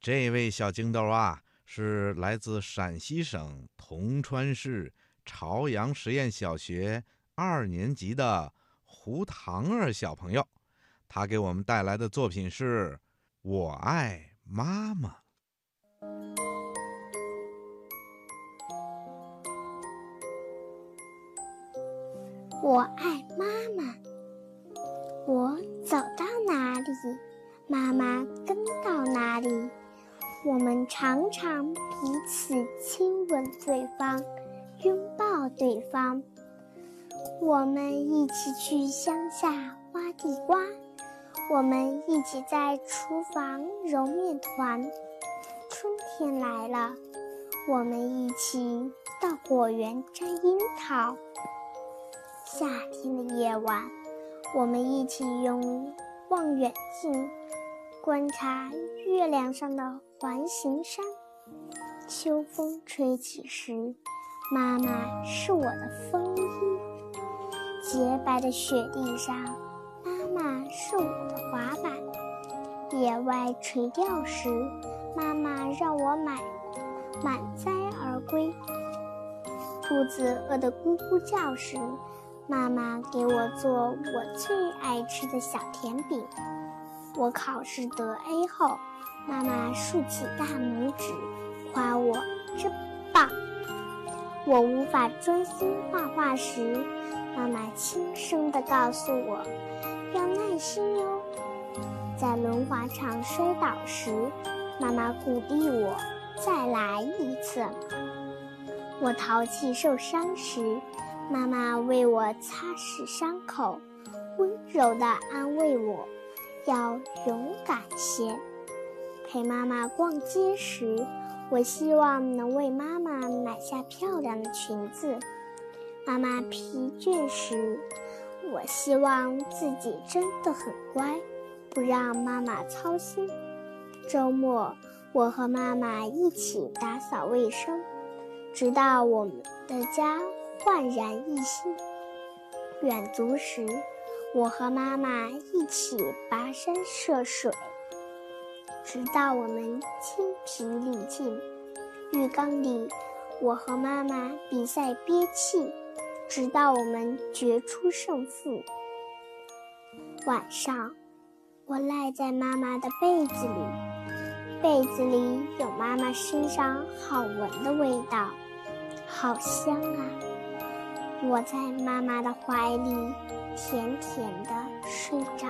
这位小京豆啊，是来自陕西省铜川市朝阳实验小学二年级的胡糖儿小朋友，他给我们带来的作品是《我爱妈妈》。我爱妈妈，我走到哪里，妈妈。我们常常彼此亲吻对方，拥抱对方。我们一起去乡下挖地瓜，我们一起在厨房揉面团。春天来了，我们一起到果园摘樱桃。夏天的夜晚，我们一起用望远镜观察月亮上的环形山。秋风吹起时，妈妈是我的风衣；洁白的雪地上，妈妈是我的滑板；野外垂钓时，妈妈让我满满载而归；肚子饿得咕咕叫时，妈妈给我做我最爱吃的小甜饼。我考试得 A 后，妈妈竖起大拇指，夸我真棒。我无法专心画画时，妈妈轻声地告诉我，要耐心哟。在轮滑场摔倒时，妈妈鼓励我再来一次。我淘气受伤时，妈妈为我擦拭伤口，温柔地安慰我，要勇敢些。陪妈妈逛街时，我希望能为妈妈买下漂亮的裙子。妈妈疲倦时，我希望自己真的很乖，不让妈妈操心。周末，我和妈妈一起打扫卫生，直到我们的家。焕然一新。远足时，我和妈妈一起跋山涉水，直到我们精疲力尽。浴缸里，我和妈妈比赛憋气，直到我们决出胜负。晚上，我赖在妈妈的被子里，被子里有妈妈身上好闻的味道，好香啊！我在妈妈的怀里，甜甜的睡着。